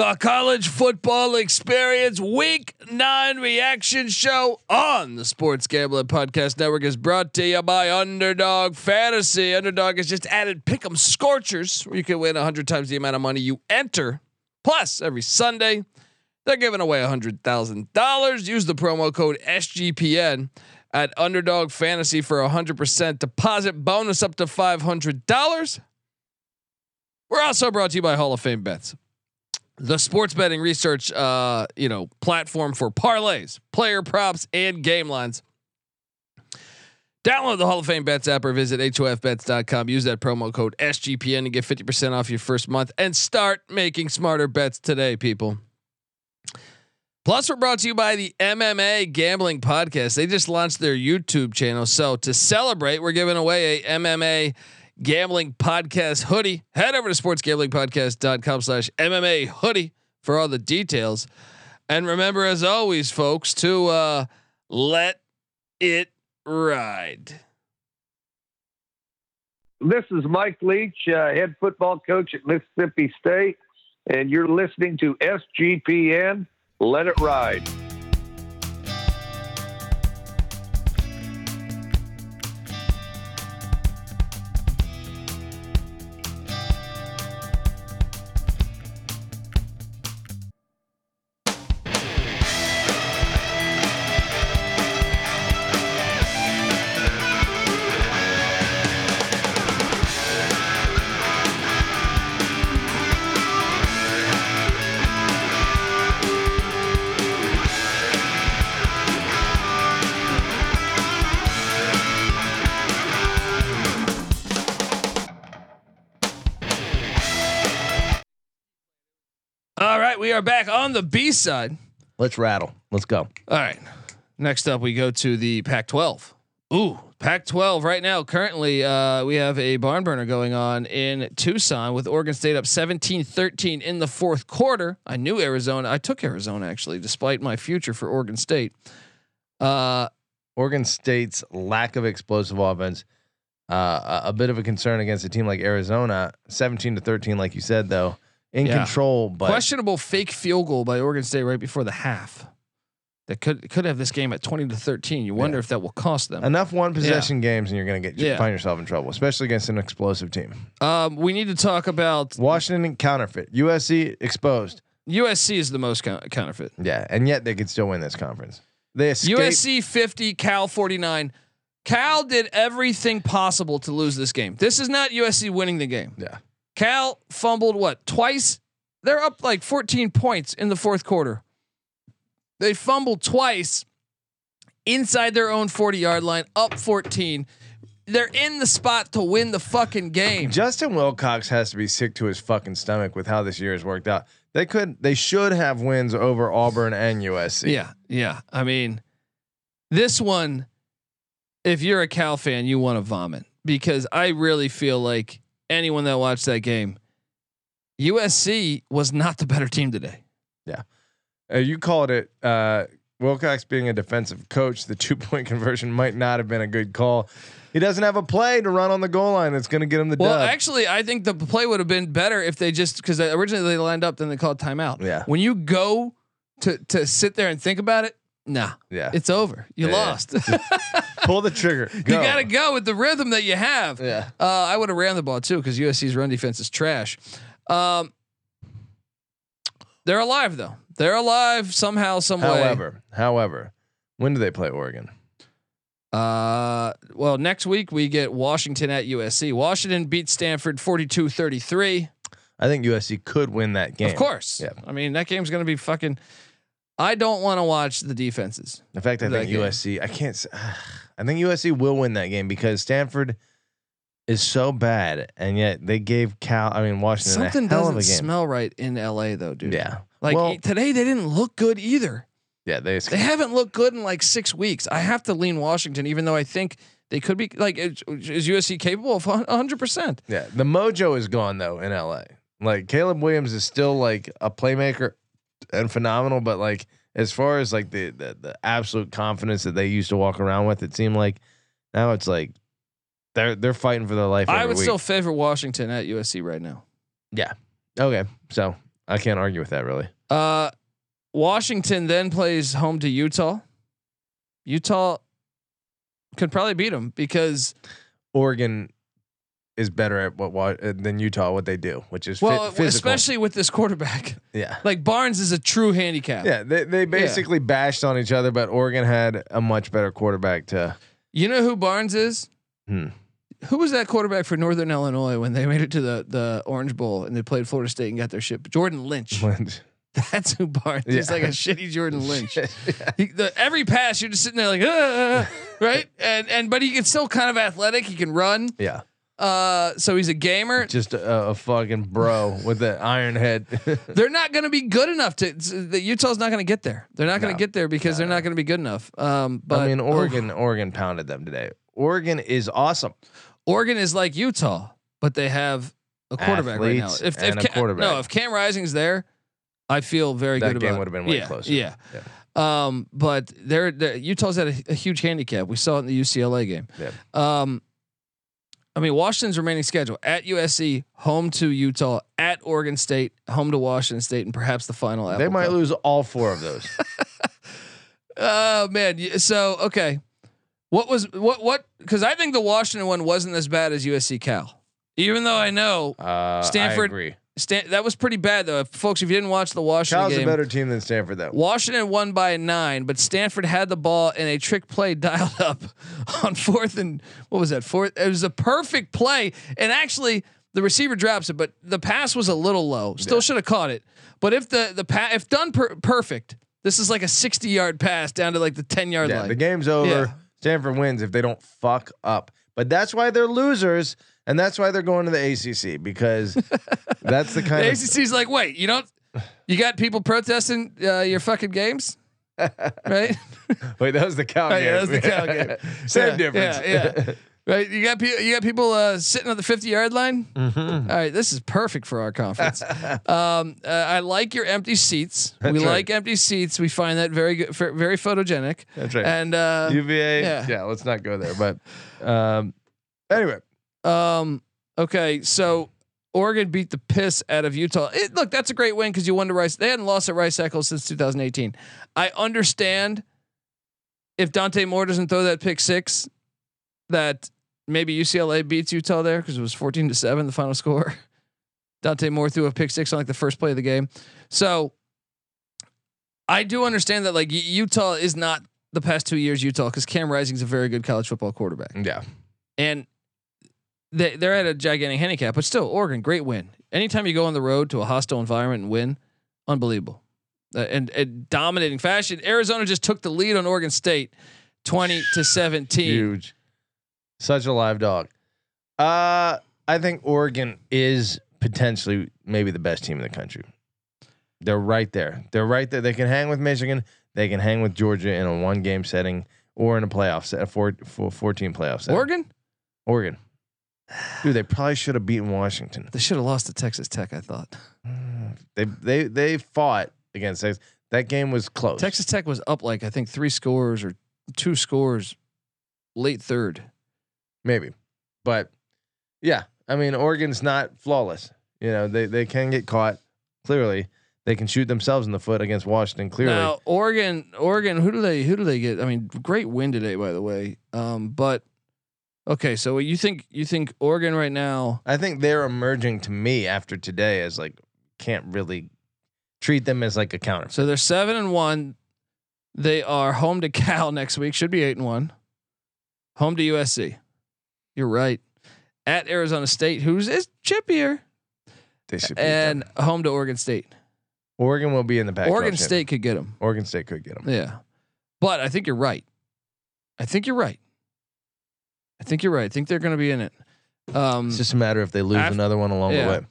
The college football experience week nine reaction show on the Sports Gambling Podcast Network is brought to you by Underdog Fantasy. Underdog has just added Pick'em Scorchers, where you can win hundred times the amount of money you enter. Plus, every Sunday, they're giving away hundred thousand dollars. Use the promo code SGPN at Underdog Fantasy for a hundred percent deposit bonus up to five hundred dollars. We're also brought to you by Hall of Fame Bets the sports betting research uh, you know platform for parlays, player props, and game lines. Download the Hall of Fame Bets app or visit HOFBets.com. Use that promo code SGPN to get 50% off your first month and start making smarter bets today, people. Plus, we're brought to you by the MMA Gambling Podcast. They just launched their YouTube channel. So, to celebrate, we're giving away a MMA gambling podcast hoodie. Head over to sportsgamblingpodcast.com slash MMA hoodie for all the details. And remember, as always, folks, to uh, let it ride. This is Mike Leach, uh, head football coach at Mississippi State, and you're listening to SGPN. Let it ride. Are back on the B side. Let's rattle. Let's go. All right. Next up, we go to the Pac 12. Ooh, Pac 12 right now. Currently, uh, we have a barn burner going on in Tucson with Oregon State up 17 13 in the fourth quarter. I knew Arizona. I took Arizona actually, despite my future for Oregon State. Uh, Oregon State's lack of explosive offense, uh, a, a bit of a concern against a team like Arizona. 17 to 13, like you said, though, in Yeah. control. But questionable fake field goal by Oregon State right before the half. That could could have this game at 20 to 13. You wonder Yeah. if that will cost them. enough one possession games, and you're going to get Yeah. find yourself in trouble, especially against an explosive team. Um, we need to talk about Washington counterfeit. USC exposed. USC is the most counterfeit. Yeah, and yet they could still win this conference. They escaped. USC 50, Cal 49. Cal did everything possible to lose this game. This is not USC winning the game. Yeah. Cal fumbled what twice? They're up like 14 points in the fourth quarter. They fumbled twice inside their own 40 yard line, up 14. They're in the spot to win the fucking game. Justin Wilcox has to be sick to his fucking stomach with how this year has worked out. They could, they should have wins over Auburn and USC. Yeah, yeah. I mean, this one, if you're a Cal fan, you want to vomit because I really feel like anyone that watched that game, USC was not the better team today. Yeah. Uh, you called it uh, Wilcox being a defensive coach. The two point conversion might not have been a good call. He doesn't have a play to run on the goal line that's going to get him the Well, dub. actually, I think the play would have been better if they just because originally they lined up, then they called timeout. Yeah. When you go to to sit there and think about it, nah, yeah, it's over. You Yeah, yeah. lost. pull the trigger. you got to go with the rhythm that you have. Yeah. Uh, I would have ran the ball too because USC's run defense is trash. Um, they're alive though. They're alive somehow, some way. However, however, when do they play Oregon? Uh, well, next week we get Washington at USC. Washington beat Stanford 42-33. I think USC could win that game. Of course. Yeah. I mean, that game's going to be fucking. I don't want to watch the defenses. In fact, I think game. USC. I can't. I think USC will win that game because Stanford is so bad, and yet they gave Cal. I mean Washington Something a hell doesn't a game. smell right in LA though, dude. yeah. Like well, today they didn't look good either. yeah. They. They haven't looked good in like six weeks. I have to lean Washington, even though I think they could be like, is, is USC capable of 100%? Yeah, the mojo is gone though in LA. Like Caleb Williams is still like a playmaker and phenomenal, but like as far as like the the, the absolute confidence that they used to walk around with, it seemed like now it's like they're they're fighting for their life. I would week. still favor Washington at USC right now. yeah. Okay, so I can't argue with that really. Uh, Washington then plays home to Utah. Utah could probably beat them because Oregon is better at what, what uh, than Utah what they do, which is well, fi- especially with this quarterback. yeah. Like Barnes is a true handicap. Yeah, they, they basically bashed on each other, but Oregon had a much better quarterback to. You know who Barnes is? Hmm. Who was that quarterback for Northern Illinois when they made it to the the Orange Bowl and they played Florida State and got their shit? Jordan Lynch. Lynch. That's who Barnes is. Yeah. Like a shitty Jordan Lynch. He, the, every pass, you're just sitting there like, "Ah," right? And and but he can still kind of athletic. He can run. yeah, Uh, so he's a gamer. just a, a fucking bro with an iron head. They're not going to be good enough to. The Utah's not going to get there. They're not going to No. get there because they're not going to be good enough. Um, but I mean, Oregon, Oregon pounded them today. Oregon is awesome. Oregon is like Utah, but they have a quarterback right now. If, if Cam, quarterback. no, if Cam Rising's there, I feel very That good game about. would have been way yeah, closer. Yeah. Um, but they're, they're Utah's had a, a huge handicap. We saw it in the UCLA game. Yeah. Um, I mean, Washington's remaining schedule at USC, home to Utah, at Oregon State, home to Washington State, and perhaps the final. They might Cup. lose all four of those. Oh man, so okay, what was what what? Because I think the Washington one wasn't as bad as USC Cal, even though I know Uh, Stanford- I agree. Stan, that was pretty bad though. Folks, if you didn't watch the Washington Cal's a game, better team than Stanford, though. Washington won by nine, but Stanford had the ball in a trick play dialed up on fourth and what was that? Fourth. It was a perfect play, and actually the receiver drops it, but the pass was a little low. Still Yeah. should have caught it. But if the the pa- if done per- perfect, this is like a sixty yard pass down to like the ten yard Yeah, line. the game's over. Yeah. Stanford wins if they don't fuck up. But that's why they're losers, and that's why they're going to the ACC because that's the kind The of ACC's like, wait, you don't, you got people protesting uh, your fucking games, right? wait. That was the Oh, game. yeah, that was the Cal game. Same Yeah, difference. Yeah, yeah. Right. You got people. You got people uh, sitting at the fifty yard line. Mhm. All right, this is perfect for our conference. um, uh, I like your empty seats. we right. like empty seats. We find that very good, very photogenic. That's right. And uh, UVA. yeah. Yeah. let's not go there. But um, anyway, um, okay, so Oregon beat the piss out of Utah. It, look, that's a great win because you won to Rice. They hadn't lost at Rice Eccles since 2018. I understand if Dante Moore doesn't throw that pick six, that maybe UCLA beats Utah there because it was 14 to seven the final score. Dante Moore threw a pick six on like the first play of the game. So I do understand that like Utah is not the past two years Utah because Cam Rising's a very good college football quarterback yeah, and they they're at a gigantic handicap, but still, Oregon, great win. Anytime you go on the road to a hostile environment and win, unbelievable, uh, and, and dominating fashion. Arizona just took the lead on Oregon State, twenty to seventeen. huge, such a live dog. Uh, I think Oregon is potentially maybe the best team in the country. They're right there. They're right there. They can hang with Michigan. They can hang with Georgia in a one game setting or in a playoff set, a four, four, 14 playoff setting. Oregon, Oregon. Dude, they probably should have beaten Washington. they should have lost to Texas Tech. I thought They they they fought against Texas. That game was close. Texas Tech was up like I think three scores or two scores, late third. Maybe, but yeah, I mean Oregon's not flawless. You know they they can get caught. Clearly, they can shoot themselves in the foot against Washington. Clearly, Now Oregon, Oregon, who do they who do they get? I mean, great win today, by the way. Um, but okay, so you think you think Oregon right now? I think they're emerging to me after today as like can't really treat them as like a counter. So they're seven and one. They are home to Cal next week. Should be eight and one. Home to USC. You're right. At Arizona State, who's is chippier, They should beat and them. home to Oregon State. Oregon will be in the Pac. Oregon State could get them. Oregon State could get them. Yeah, but I think you're right. I think you're right. I think you're right. I think they're going to be in it. Um, It's just a matter if they lose another one along yeah. the way.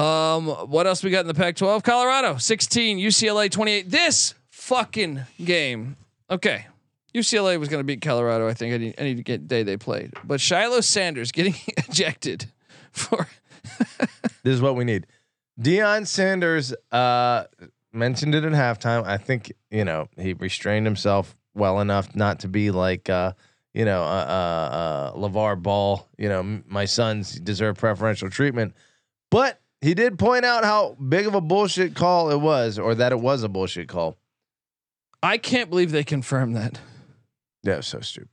Um, what else we got in the Pac-12? Colorado 16, UCLA 28. This fucking game. Okay. UCLA was going to beat Colorado. I think any, day they played, but Shiloh Sanders getting ejected for This is what we need. Deion Sanders uh, mentioned it at halftime. I think you know he restrained himself well enough not to be like uh, you know uh, uh, uh, LaVar Ball. You know, m- my sons deserve preferential treatment, but he did point out how big of a bullshit call it was, or that it was a bullshit call. I can't believe they confirmed that. Yeah, it was so stupid.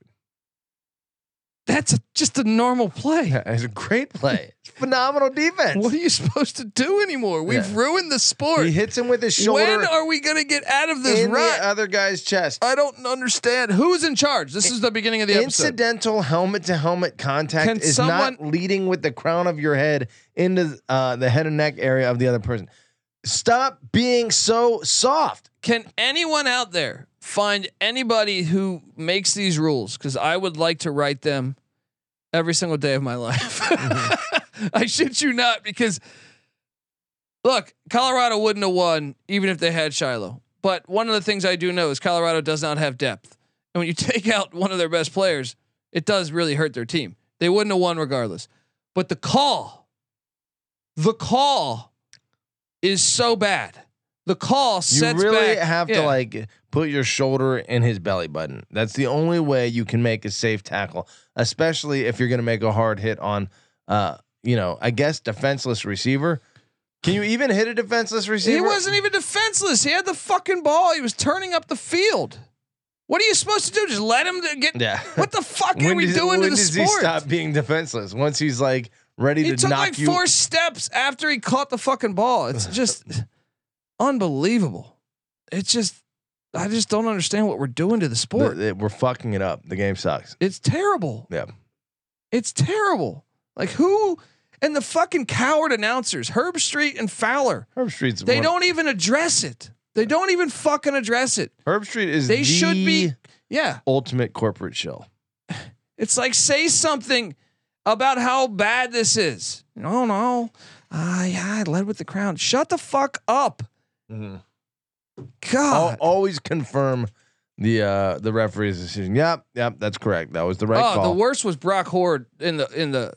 That's a, just a normal play. Yeah, it's a great play. It's phenomenal defense. What are you supposed to do anymore? We've Yeah. ruined the sport. he hits him with his shoulder When are we gonna get out of this in rut? the other guy's chest. I don't understand. Who's in charge? This is the beginning of the. Incidental helmet to helmet contact Can is someone- not leading with the crown of your head into uh, the head and neck area of the other person. Stop being so soft. Can anyone out there find anybody who makes these rules? Because I would like to write them every single day of my life. Mm-hmm. I shit you not, because look, Colorado wouldn't have won even if they had Shiloh. But one of the things I do know is Colorado does not have depth. And when you take out one of their best players, it does really hurt their team. They wouldn't have won regardless. But the call, the call is so bad. The call sets You really back. have yeah. to like put your shoulder in his belly button. That's the only way you can make a safe tackle, especially if you're going to make a hard hit on, uh, you know, I guess defenseless receiver. Can you even hit a defenseless receiver? He wasn't even defenseless. He had the fucking ball. He was turning up the field. What are you supposed to do? Just let him get. Yeah. What the fuck are we does, doing to the does sport? he stop being defenseless? Once he's like ready He to took knock like you. four steps after he caught the fucking ball. It's just unbelievable. It's just, I just don't understand what we're doing to the sport. the- we're fucking it up. The game sucks. it's terrible. Yeah. It's terrible. Like who? And the fucking coward announcers, Herbstreit and Fowler. Herbstreit's They don't even address it. They don't even fucking address it. Herbstreit is They the should be. Yeah. ultimate corporate shill. It's like say something about how bad this is. No, no. Ah, yeah, I led with the crown. Shut the fuck up. Al- God. always confirm the uh the referee's decision. Yep, yep, that's correct. That was the right oh, call. the worst was Brock Huard in the in the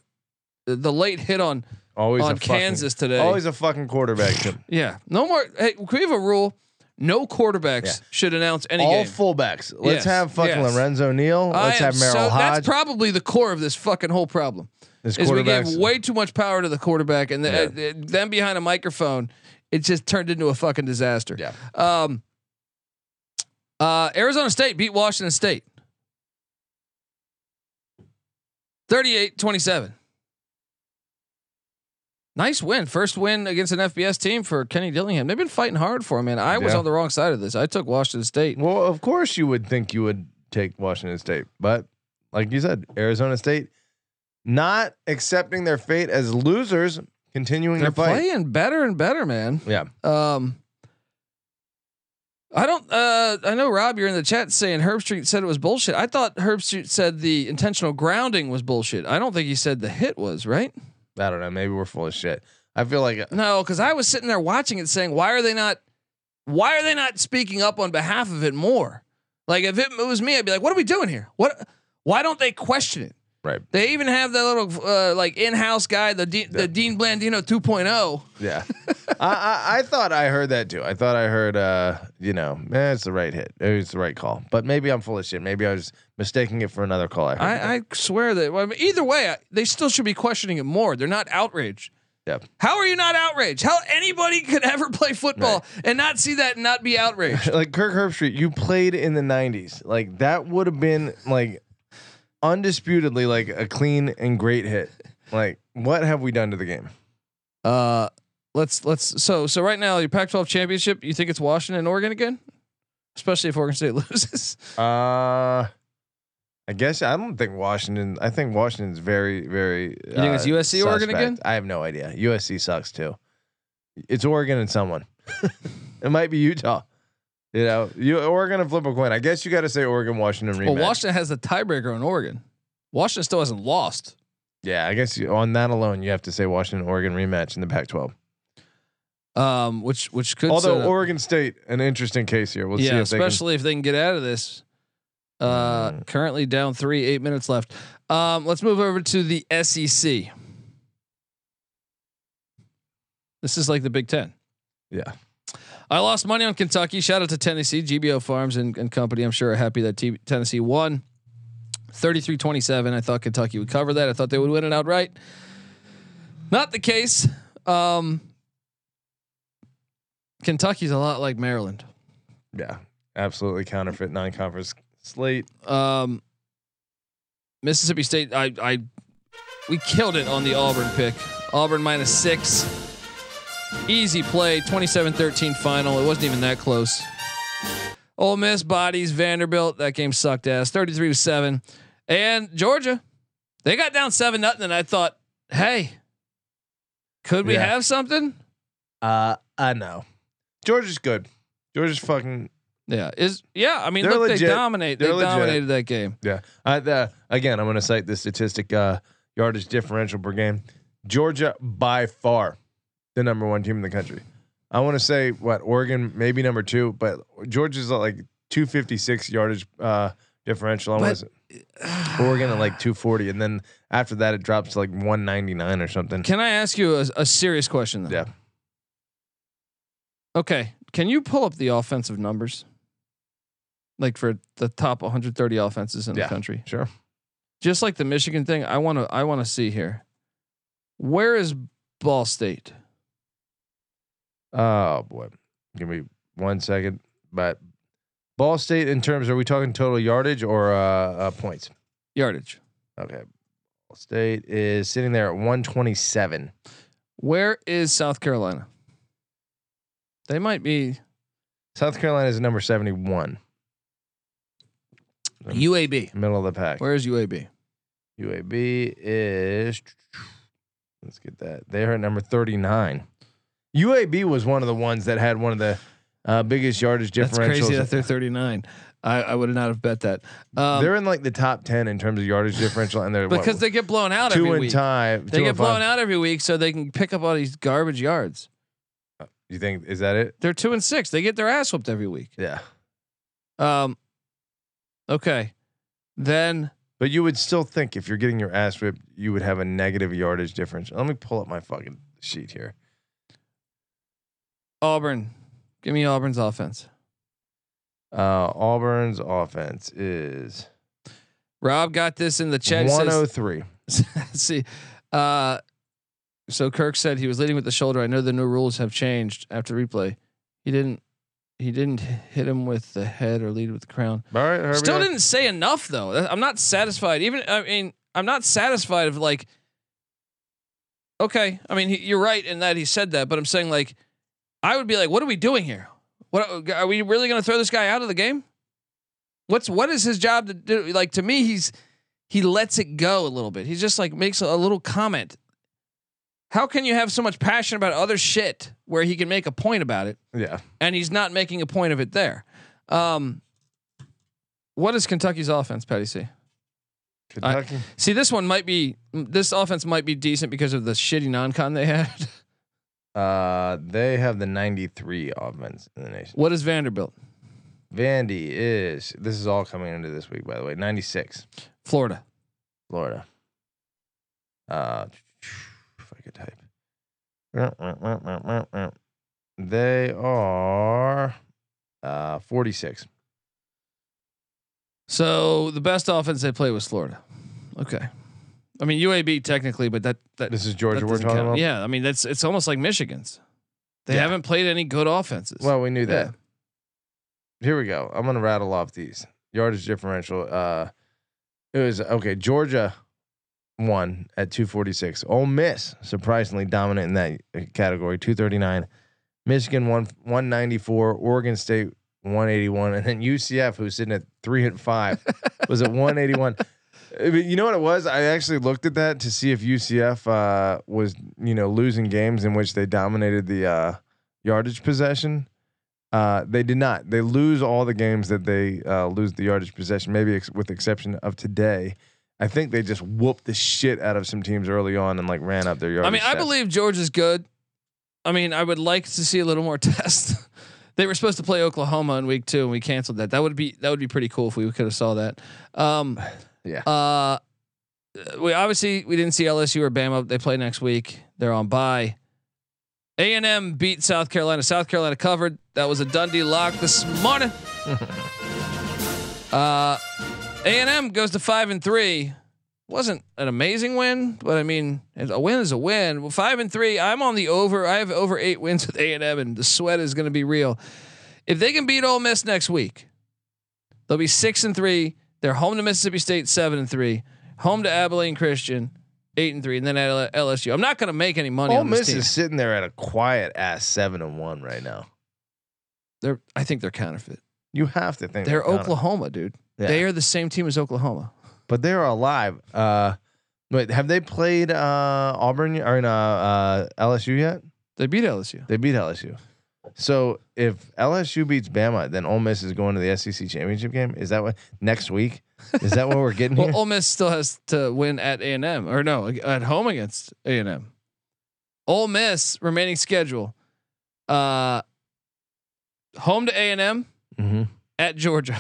the late hit on always on a fucking, Kansas today. Always a fucking quarterback. tip. yeah. No more. Hey, can we have a rule? No quarterbacks Yeah. should announce any All game. fullbacks. Let's Yes, have fucking yes. Lorenzo Neal. Let's have Merril so- Hoge. That's probably the core of this fucking whole problem. His Is we gave way too much power to the quarterback, and the, uh, then behind a microphone, it just turned into a fucking disaster. Yeah. Um. Uh, Arizona State beat Washington State. 38-27. Nice win. First win against an FBS team for Kenny Dillingham. They've been fighting hard for him, man. I was Yeah. on the wrong side of this. I took Washington State. Well, of course you would think you would take Washington State, but like you said, Arizona State not accepting their fate as losers, continuing They're to fight. playing better and better, man. Yeah. Um, I don't. Uh, I know Rob, you're in the chat saying Herbstreit said it was bullshit. I thought Herbstreit said the intentional grounding was bullshit. I don't think he said the hit was right. I don't know. Maybe we're full of shit. I feel like No, because I was sitting there watching it, saying, "Why are they not? Why are they not speaking up on behalf of it more? Like if it was me, I'd be like, "What are we doing here? What? Why don't they question it? Right. They even have that little uh, like in-house guy, the the Dean Blandino 2.0. Yeah. I, I I thought I heard that too. I thought I heard uh, you know, eh, it's the right hit. It was the right call. But maybe I'm full of shit. Maybe I was mistaking it for another call I heard. I, I swear that well, I mean, either way, I, they still should be questioning it more. They're not outraged. Yeah. How are you not outraged? How anybody could ever play football and not see that and not be outraged? like Kirk Herbstreit, you played in the '90s. Like that would have been like undisputedly like a clean and great hit. Like what have we done to the game? Uh, let's let's so so right now your Pac-12 championship. You think it's Washington and Oregon again? Especially if Oregon State loses. Uh, I guess I don't think Washington. I think Washington's very very. You think it's USC Oregon again? I have no idea. USC sucks too. It's Oregon and someone. it might be Utah. You know, you Oregon and flip a coin. I guess you got to say Oregon, Washington rematch. Well, Washington has the tiebreaker on Oregon. Washington still hasn't lost. Yeah, I guess you, on that alone, you have to say Washington Oregon rematch in the Pac-12. Um, which which could Although Oregon State, an interesting case here. We'll see yeah, if they can. especially if they can get out of this. Uh, Mm. currently down three, eight minutes left. Um, let's move over to the SEC. This is like the Big Ten. Yeah, I lost money on Kentucky. Shout out to Tennessee, GBO Farms and, and company. I'm sure are happy that T- Tennessee won 33 27. I thought Kentucky would cover that. I thought they would win it outright. Not the case. Um, Kentucky's a lot like Maryland. Yeah, absolutely counterfeit non-conference slate. Um, Mississippi State, I, I, we killed it on the Auburn pick. Auburn minus six. Easy play, 27-13 final. It wasn't even that close. Ole Miss bodies Vanderbilt. That game sucked ass. 33 to 7. And Georgia, they got down 7 nothing and I thought, "Hey, could we Yeah. have something?" Uh, I know. Georgia's good. Georgia's fucking Yeah, is yeah, I mean, They're look, legit. they dominate. They're they legit. dominated that game. yeah. I, the, again, I'm going to cite the statistic uh, yardage differential per game. Georgia by far the number one team in the country. I want to say what Oregon maybe number two, but Georgia's like 256 yardage uh, differential. I want Oregon at like 240, and then after that it drops to like 199 or something. Can I ask you a, a serious question though? Yeah. Okay. Can you pull up the offensive numbers? Like for the top 130 offenses in Yeah. the country. Sure. Just like the Michigan thing, I want to I want to see here. Where is Ball State? Oh boy, give me one second. But Ball State, in terms, are we talking total yardage or uh, uh, points? Yardage. Okay, Ball State is sitting there at 127. Where is South Carolina? They might be South Carolina is number 71, UAB. middle of the pack. Where is UAB? UAB is. Let's get that. They're at number 39. UAB was one of the ones that had one of the uh, biggest yardage differentials. That's crazy that they're 39. I, I would not have bet that. Um, they're in like the top 10 in terms of yardage differential, and they're what, because they get blown out two every and week. tie. They get and five. blown out every week, so they can pick up all these garbage yards. You think is that it? They're two and six. They get their ass whooped every week. Yeah. Um, okay, then But you would still think if you're getting your ass whipped, you would have a negative yardage difference. Let me pull up my fucking sheet here. Auburn. Give me Auburn's offense. Uh, Auburn's offense is Rob got this in the chat. He says- 103. Let's see. Uh, so Kirk said he was leading with the shoulder. I know the new rules have changed after replay. He didn't. He didn't hit him with the head or lead with the crown. All right, Herbie. Still didn't say enough though. I'm not satisfied. Even I mean, I'm not satisfied of like. Okay, I mean he, you're right in that he said that, but I'm saying like, I would be like, what are we doing here? What are we really going to throw this guy out of the game? What's what is his job to do? Like to me, he's he lets it go a little bit. He just like makes a, a little comment. How can you have so much passion about other shit where he can make a point about it? Yeah. and he's not making a point of it there. Um, what is Kentucky's offense, Patty C? Kentucky. See, this one might be this offense might be decent because of the shitty non-con they had. uh, they have the 93 offense in the nation. what is Vanderbilt? Vandy is. This is all coming into this week, by the way. 96. Florida. Florida. Uh, if I could type. They are uh 46. So the best offense they played was Florida. Okay. I mean UAB technically, but that that, This is Georgia we're talking count. about. Yeah, I mean that's it's almost like Michigan's. They Yeah. haven't played any good offenses. Well, we knew that. Yeah. Here we go. I'm gonna rattle off these yardage differential. Uh, it was okay. Georgia won at 246. Ole Miss surprisingly dominant in that uh, category, 239. Michigan won 194. Oregon State 181, and then UCF, who's sitting at three and five, was at 181. I You know what it was? I actually looked at that to see if UCF uh, was, you know, losing games in which they dominated the uh, yardage possession. Uh, they did not. They lose all the games that they uh, lose the yardage possession, maybe ex- with the exception of today. I think they just whooped the shit out of some teams early on and like ran up their yardage. I mean, I stats. believe Georgia's good. I mean, I would like to see a little more test. they were supposed to play Oklahoma in week two, and we canceled that. That would be that would be pretty cool if we could have saw that. Um, Yeah. Uh, we obviously we didn't see LSU or Bama. They play next week. They're on bye. A and M beat South Carolina. South Carolina covered. That was a Dundee lock this morning. uh, A and M goes to five and three. wasn't an amazing win, but I mean, a win is a win. Well, five and three. I'm on the over. I have over eight wins with A and M, and the sweat is going to be real. If they can beat Ole Miss next week, they'll be six and three. They're home to Mississippi State, seven and three. Home to Abilene Christian, eight and three, and then at LSU. I'm not going to make any money. Ole on this Miss team. is sitting there at a quiet ass seven and one right now. They're. I think they're counterfeit. You have to think They're kinda- Oklahoma, dude. Yeah. They are the same team as Oklahoma. but they're alive. Uh, wait, have they played uh, Auburn or in, uh, uh, LSU yet? They beat LSU. They beat LSU. So if LSU beats Bama, then Ole Miss is going to the SEC championship game. Is that what next week? Is that what we're getting Well, here? Ole Miss still has to win at A and M, or no, at home against A and M. Ole Miss remaining schedule: uh, home to A and M, hmm at Georgia,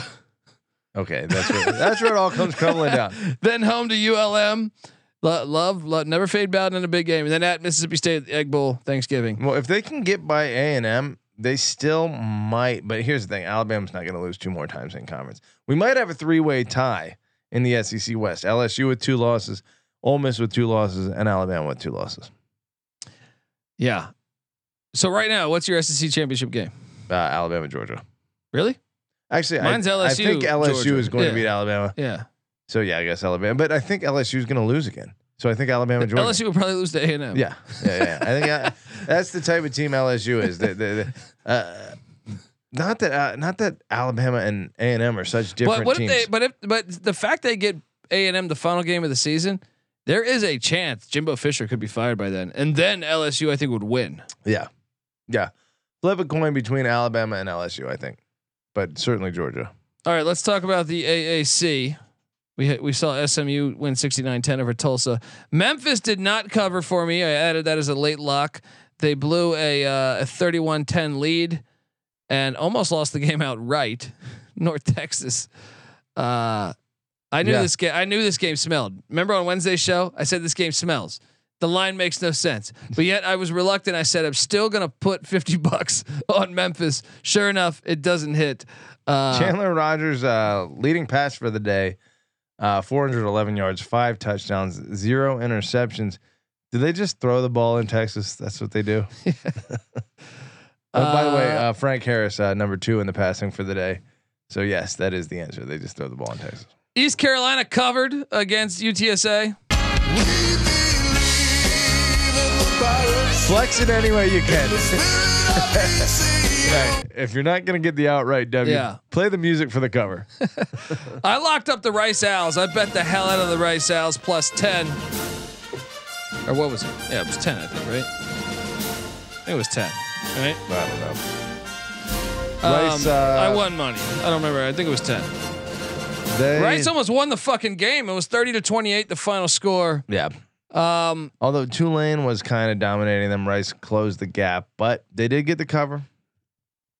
Okay, that's where, that's where it all comes crumbling down. then home to ULM. Lo- love, love, never fade Bowden in a big game, and then at Mississippi State Egg Bowl Thanksgiving. Well, if they can get by A and M, they still might. But here's the thing: Alabama's not going to lose two more times in conference. We might have a three-way tie in the SEC West: LSU with two losses, Ole Miss with two losses, and Alabama with two losses. Yeah. So right now, what's your SEC championship game? Uh, Alabama, Georgia. Really? Actually, Mine's I, I think LSU Georgia. is going Yeah. to beat Alabama. Yeah. So yeah, I guess Alabama. But I think LSU is going to lose again. So I think Alabama, Georgia. LSU will probably lose to A and M. Yeah, yeah, yeah. I think uh, that's the type of team LSU is. The, the, the, uh, not that, uh, not that Alabama and A and M are such different But what teams. if they? But if but the fact they get A and M the final game of the season, there is a chance Jimbo Fisher could be fired by then, and then LSU I think would win. yeah, yeah. Flip a coin between Alabama and LSU. I think, but certainly Georgia. All right, let's talk about the AAC. We we saw SMU win 69-10 over Tulsa. Memphis did not cover for me. I added that as a late lock. They blew a uh, a 31-10 lead and almost lost the game outright. North Texas. Uh, I knew Yeah. this game. I knew this game smelled. Remember on Wednesday's show, I said this game smells. The line makes no sense, but yet I was reluctant. I said I'm still gonna put 50 bucks on Memphis. Sure enough, it doesn't hit. Uh, Chandler Rogers, uh, leading pass for the day, uh, 411 yards, five touchdowns, zero interceptions. Do they just throw the ball in Texas? That's what they do. Oh, by the way, Uh, uh, Frank Harris, uh, number two in the passing for the day. So yes, that is the answer. They just throw the ball in Texas. East Carolina covered against UTSA. Flex it any way you can. Right. If you're not gonna get the outright W, Yeah. play the music for the cover. I locked up the Rice Owls. I bet the hell out of the Rice Owls plus 10. Or what was it? Yeah, it was 10, I think, right? I think it was 10, right? I don't know. Um, Rice, uh, I won money. I don't remember. I think it was 10. They, Rice almost won the fucking game. It was 30 to 28, the final score. yeah. Um, Although Tulane was kind of dominating them, Rice closed the gap, but they did get the cover.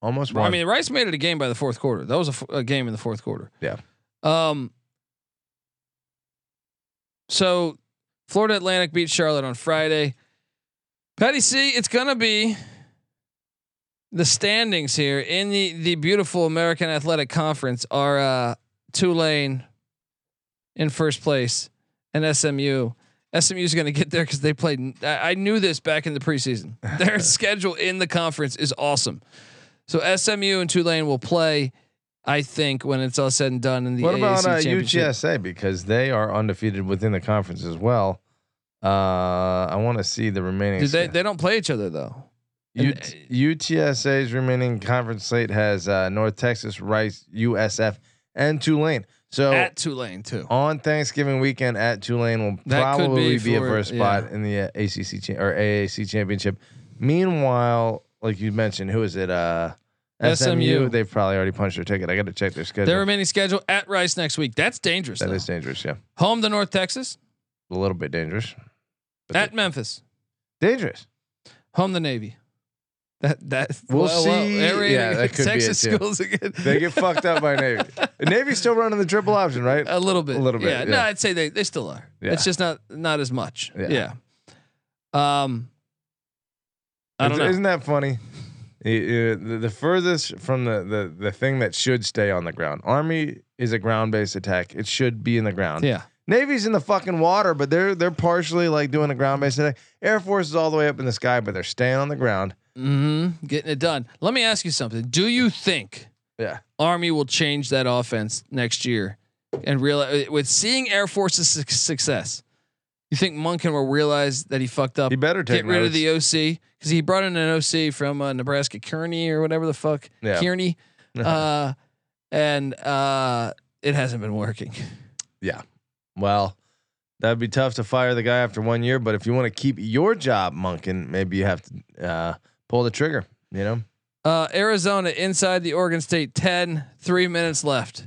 Almost won. I mean, Rice made it a game by the fourth quarter. That was a, f- a game in the fourth quarter. Yeah. Um. So, Florida Atlantic beat Charlotte on Friday. Patty C, it's gonna be the standings here in the the beautiful American Athletic Conference are uh, Tulane in first place and SMU. SMU is going to get there because they played. I, I knew this back in the preseason. Their schedule in the conference is awesome. So SMU and Tulane will play. I think when it's all said and done in the what about AAC uh. UTSA because they are undefeated within the conference as well. Uh, I want to see the remaining. Did they? They don't play each other though. U- UTSA's remaining conference slate has uh, North Texas, Rice, USF, and Tulane. So At Tulane too. on Thanksgiving weekend at Tulane will That probably be be, a first spot yeah. in the uh, ACC cha- or AAC championship. Meanwhile, like you mentioned, who is it? Uh, SMU. SMU. They've probably already punched their ticket. I got to check their schedule. Their remaining schedule at Rice next week. That's dangerous. that though. is dangerous. Yeah, Home to North Texas. a little bit dangerous. At Memphis. dangerous. Home to Navy. That that We'll see. air raid Yeah, that could be it, Texas schools again. They get fucked up by Navy. Navy's still running the triple option, right? a little bit. A little bit, Yeah. No. I'd say they they still are. Yeah. It's just not not as much. Yeah. Yeah. Um. I don't Isn't- know. Isn't that funny? The, the furthest from the, the the thing that should stay on the ground. Army is a ground based attack. It should be in the ground. yeah. Navy's in the fucking water, but they're they're partially like doing a ground based attack. Air Force is all the way up in the sky, but they're staying on the ground. Mm-hmm. Getting it done. Let me ask you something. Do you think Yeah. Army will change that offense next year and realize with seeing Air Force's su- success? You think Monken will realize that he fucked up? He better take Get rid of the OC because he brought in an OC from uh, Nebraska, Kearney or whatever the fuck, Yeah. Kearney, uh, and uh, it hasn't been working. Yeah, well, that'd be tough to fire the guy after one year, but if you want to keep your job, Monken, maybe you have to uh, pull the trigger. You know. Uh, Arizona inside the Oregon State 10, three minutes left.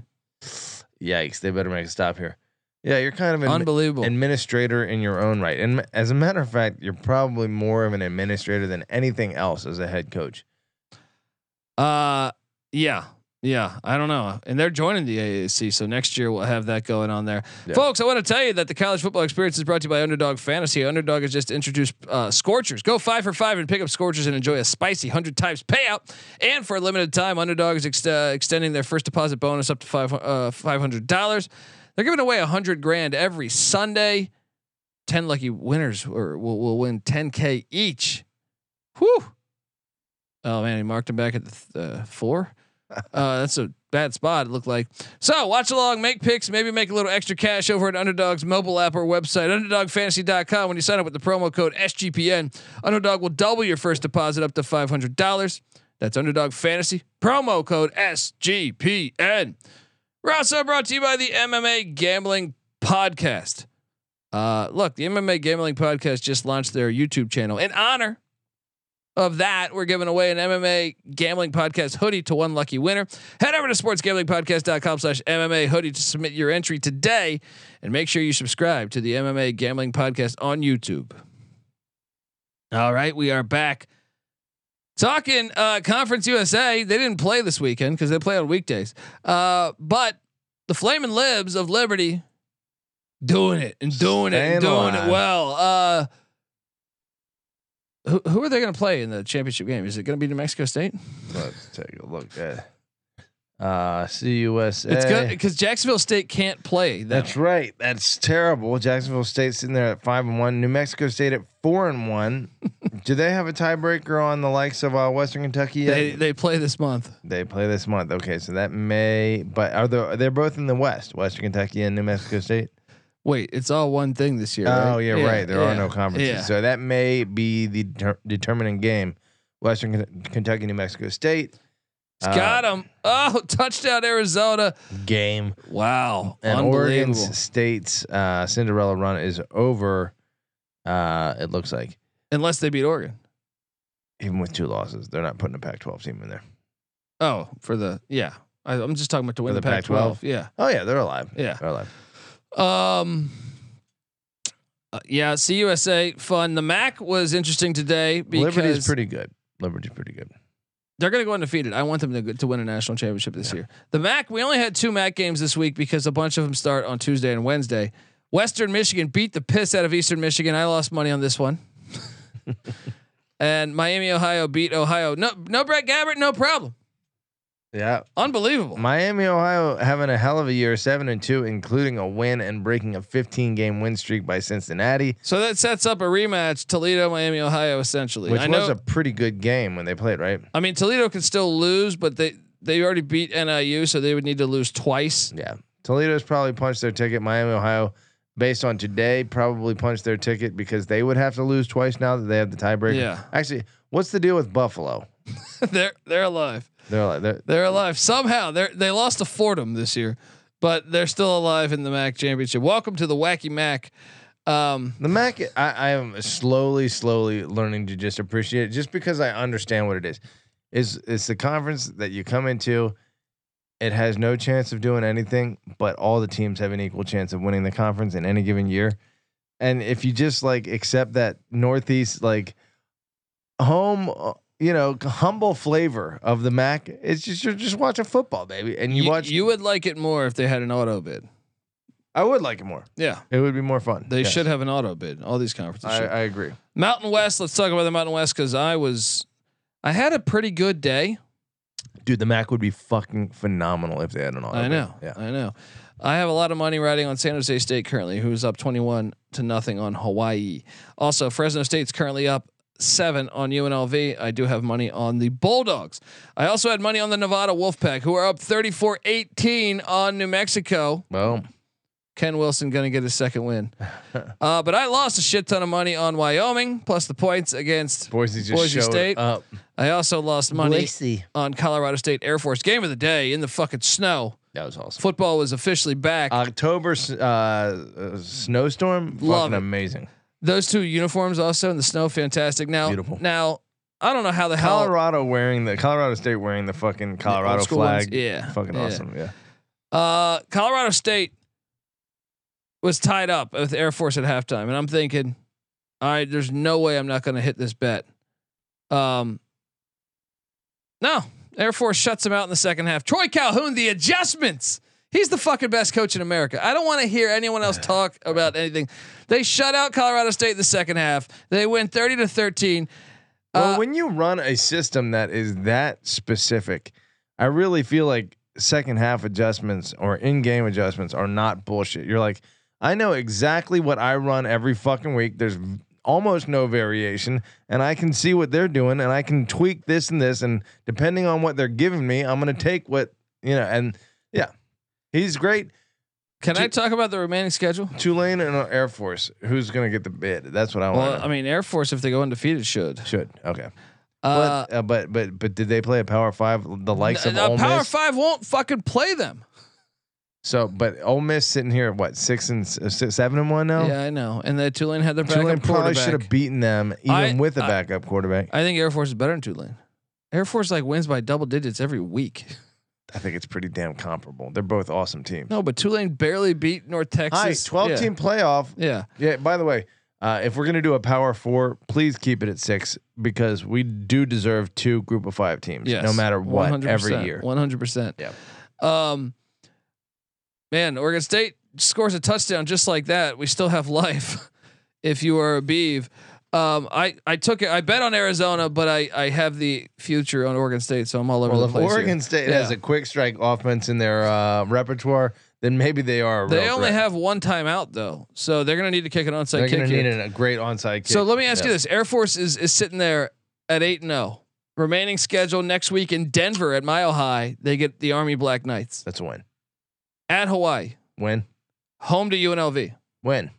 Yikes! They better make a stop here. Yeah, you're kind of an Unbelievable. administrator in your own right, and as a matter of fact, you're probably more of an administrator than anything else as a head coach. Uh, yeah, yeah. I don't know, and they're joining the AAC, so next year we'll have that going on there, Yeah. folks. I want to tell you that the college football experience is brought to you by Underdog Fantasy. Underdog has just introduced uh, Scorchers. Go five for five and pick up Scorchers and enjoy a spicy hundred times payout. And for a limited time, Underdog is ex- uh, extending their first deposit bonus up to five uh, five hundred dollars. They're giving away a hundred grand every Sunday. Ten lucky winners or will, will win ten k each. Whew. Oh man, he marked him back at the th- uh, four. Uh, that's a bad spot. It looked like. So watch along, make picks, maybe make a little extra cash over at Underdog's mobile app or website, UnderdogFantasy.com. When you sign up with the promo code SGPN, Underdog will double your first deposit up to five hundred dollars. That's Underdog Fantasy promo code SGPN. We're also brought to you by the MMA Gambling Podcast. Uh, look, the MMA Gambling Podcast just launched their YouTube channel in honor of that, we're giving away an MMA gambling podcast hoodie to one lucky winner. Head over to sportsgamblingpodcast.com slash MMA hoodie to submit your entry today and make sure you subscribe to the MMA gambling podcast on YouTube. All right, we are back. Talking uh, Conference USA, they didn't play this weekend because they play on weekdays. Uh, but the Flaming Libs of Liberty doing it and doing it and doing alive. it well. Uh, who, who are they going to play in the championship game? Is it going to be New Mexico State? Let's take a look at uh, CUSA. It's good because Jacksonville State can't play. Them. That's right. That's terrible. Jacksonville State sitting there at five and one. New Mexico State at four and one. Do they have a tiebreaker on the likes of uh, Western Kentucky? Yet? They they play this month. They play this month. Okay, so that may. But are they? They're both in the West. Western Kentucky and New Mexico State. Wait, it's all one thing this year. Oh right? yeah, right. There are no conferences, yeah. so that may be the deter- determining game. Western Ken- Kentucky, New Mexico State uh, got him. Oh, touchdown Arizona! game, Wow, and Oregon. State's uh, Cinderella run is over. Uh, it looks like Unless they beat Oregon. even with two losses, they're not putting a Pac-12 team in there. Oh, for the yeah. I, I'm just talking about to win For the, the Pac-12. Pac-12? Yeah, Oh yeah, they're alive. yeah. They're alive. Um. uh, yeah, CUSA fun. The MAC was interesting today because Liberty's pretty good. Liberty's pretty good. They're going to go undefeated. I want them to to win a national championship this Yeah. year. The MAC, we only had two MAC games this week because a bunch of them start on Tuesday and Wednesday. Western Michigan beat the piss out of Eastern Michigan. I lost money on this one. and Miami, Ohio beat Ohio. No, no Brett Gabbert, no problem. Yeah, Unbelievable. Miami, Ohio, having a hell of a year, seven and two, including a win and breaking a 15 game win streak by Cincinnati, So that sets up a rematch: Toledo, Miami, Ohio. Essentially, which I was know. a pretty good game when they played, right? I mean, Toledo could still lose, but they they already beat NIU, so they would need to lose twice. Yeah. Toledo's probably punched their ticket. Miami, Ohio, based on today, probably punched their ticket because they would have to lose twice now that they have the tiebreaker. Yeah. Actually, what's the deal with Buffalo? they're they're alive. They're like, they're, They're alive somehow. They they lost to Fordham this year, but they're still alive in the MAC championship. Welcome to the Wacky MAC. Um, the MAC, I, I am slowly, slowly learning to just appreciate it just because I understand what it is. Is it's the conference that you come into. It has no chance of doing anything, but all the teams have an equal chance of winning the conference in any given year. And if you just like accept that Northeast like home, uh, you know, humble flavor of the MAC, it's just you're just watching football, baby. And you, you, watch. you would like it more if they had an auto bid. I would like it more. Yeah, It would be more fun. they Yes. should have an auto bid. All these conferences. I. I agree. Mountain West. Let's talk about the Mountain West because I was, I had a pretty good day. Dude, the Mac would be fucking phenomenal if they had an auto. I bid. know. Yeah. I know. I have a lot of money riding on San Jose State currently, who's up 21 to nothing on Hawaii. Also, Fresno State's currently up seven on UNLV. I do have money on the Bulldogs. I also had money on the Nevada Wolfpack, who are up 34 18 on New Mexico. Well, Ken Wilson going to get his second win. Uh, but I lost a shit ton of money on Wyoming, plus the points against Boise just Boise State. up. I also lost money on Colorado State Air Force. Game of the day in the fucking snow. That was awesome. Football was officially back. October uh, uh, snowstorm, Love fucking it. amazing. Those two uniforms also in the snow, fantastic. Now, Beautiful. now I don't know how the hell. Colorado wearing the Colorado State wearing the fucking Colorado flag. ones? Yeah. fucking Yeah. awesome. Yeah, Uh, Colorado State was tied up with Air Force at halftime, and I'm thinking, all right, there's no way I'm not going to hit this bet. Um, no, Air Force shuts them out in the second half. Troy Calhoun, the adjustments. He's the fucking best coach in America. I don't want to hear anyone else talk about anything. They shut out Colorado State in the second half. They win 30 to 13. Well, Uh, when you run a system that is that specific, I really feel like second half adjustments or in game adjustments are not bullshit. You're like, I know exactly what I run every fucking week. There's almost no variation, and I can see what they're doing, and I can tweak this and this, and depending on what they're giving me, I'm gonna take what you know. And yeah, he's great. Can I talk about the remaining schedule? Tulane and Air Force. Who's gonna get the bid? That's what I want. Well, I mean, Air Force, if they go undefeated, should. should okay. Uh, but, uh, but but but did they play a Power Five? The likes of N- uh, Ole Power Miss. Five won't fucking play them. So, but Ole Miss sitting here at what six and uh, six, seven and one now. Yeah, I know. And the Tulane had their backup Tulane probably should have beaten them even I- with a I- backup quarterback. I think Air Force is better than Tulane. Air Force like wins by double digits every week. I think it's pretty damn comparable. They're both awesome teams. No, but Tulane barely beat North Texas. Hi, twelve yeah. team playoff. Yeah. Yeah. By the way, uh, if we're gonna do a Power Four, please keep it at six because we do deserve two Group of Five teams, Yes. no matter what, 100%, every year. One hundred percent. Yeah. Um. Man, Oregon State scores a touchdown just like that. We still have life. if you are a Beeve. Um, I, I took it. I bet on Arizona, but I, I have the future on Oregon State, so I'm all over Well, the place. here. Oregon State Yeah. has a quick strike offense in their uh, repertoire, then maybe they are. A They only threat. have one timeout though, so they're gonna need to kick an onside They're kick going to here. need a great onside kick. So let me ask Yeah. you this: Air Force is is sitting there at eight and zero. Remaining schedule next week in Denver at Mile High. They get the Army Black Knights That's a win. at Hawaii, Win. home to UNLV, Win.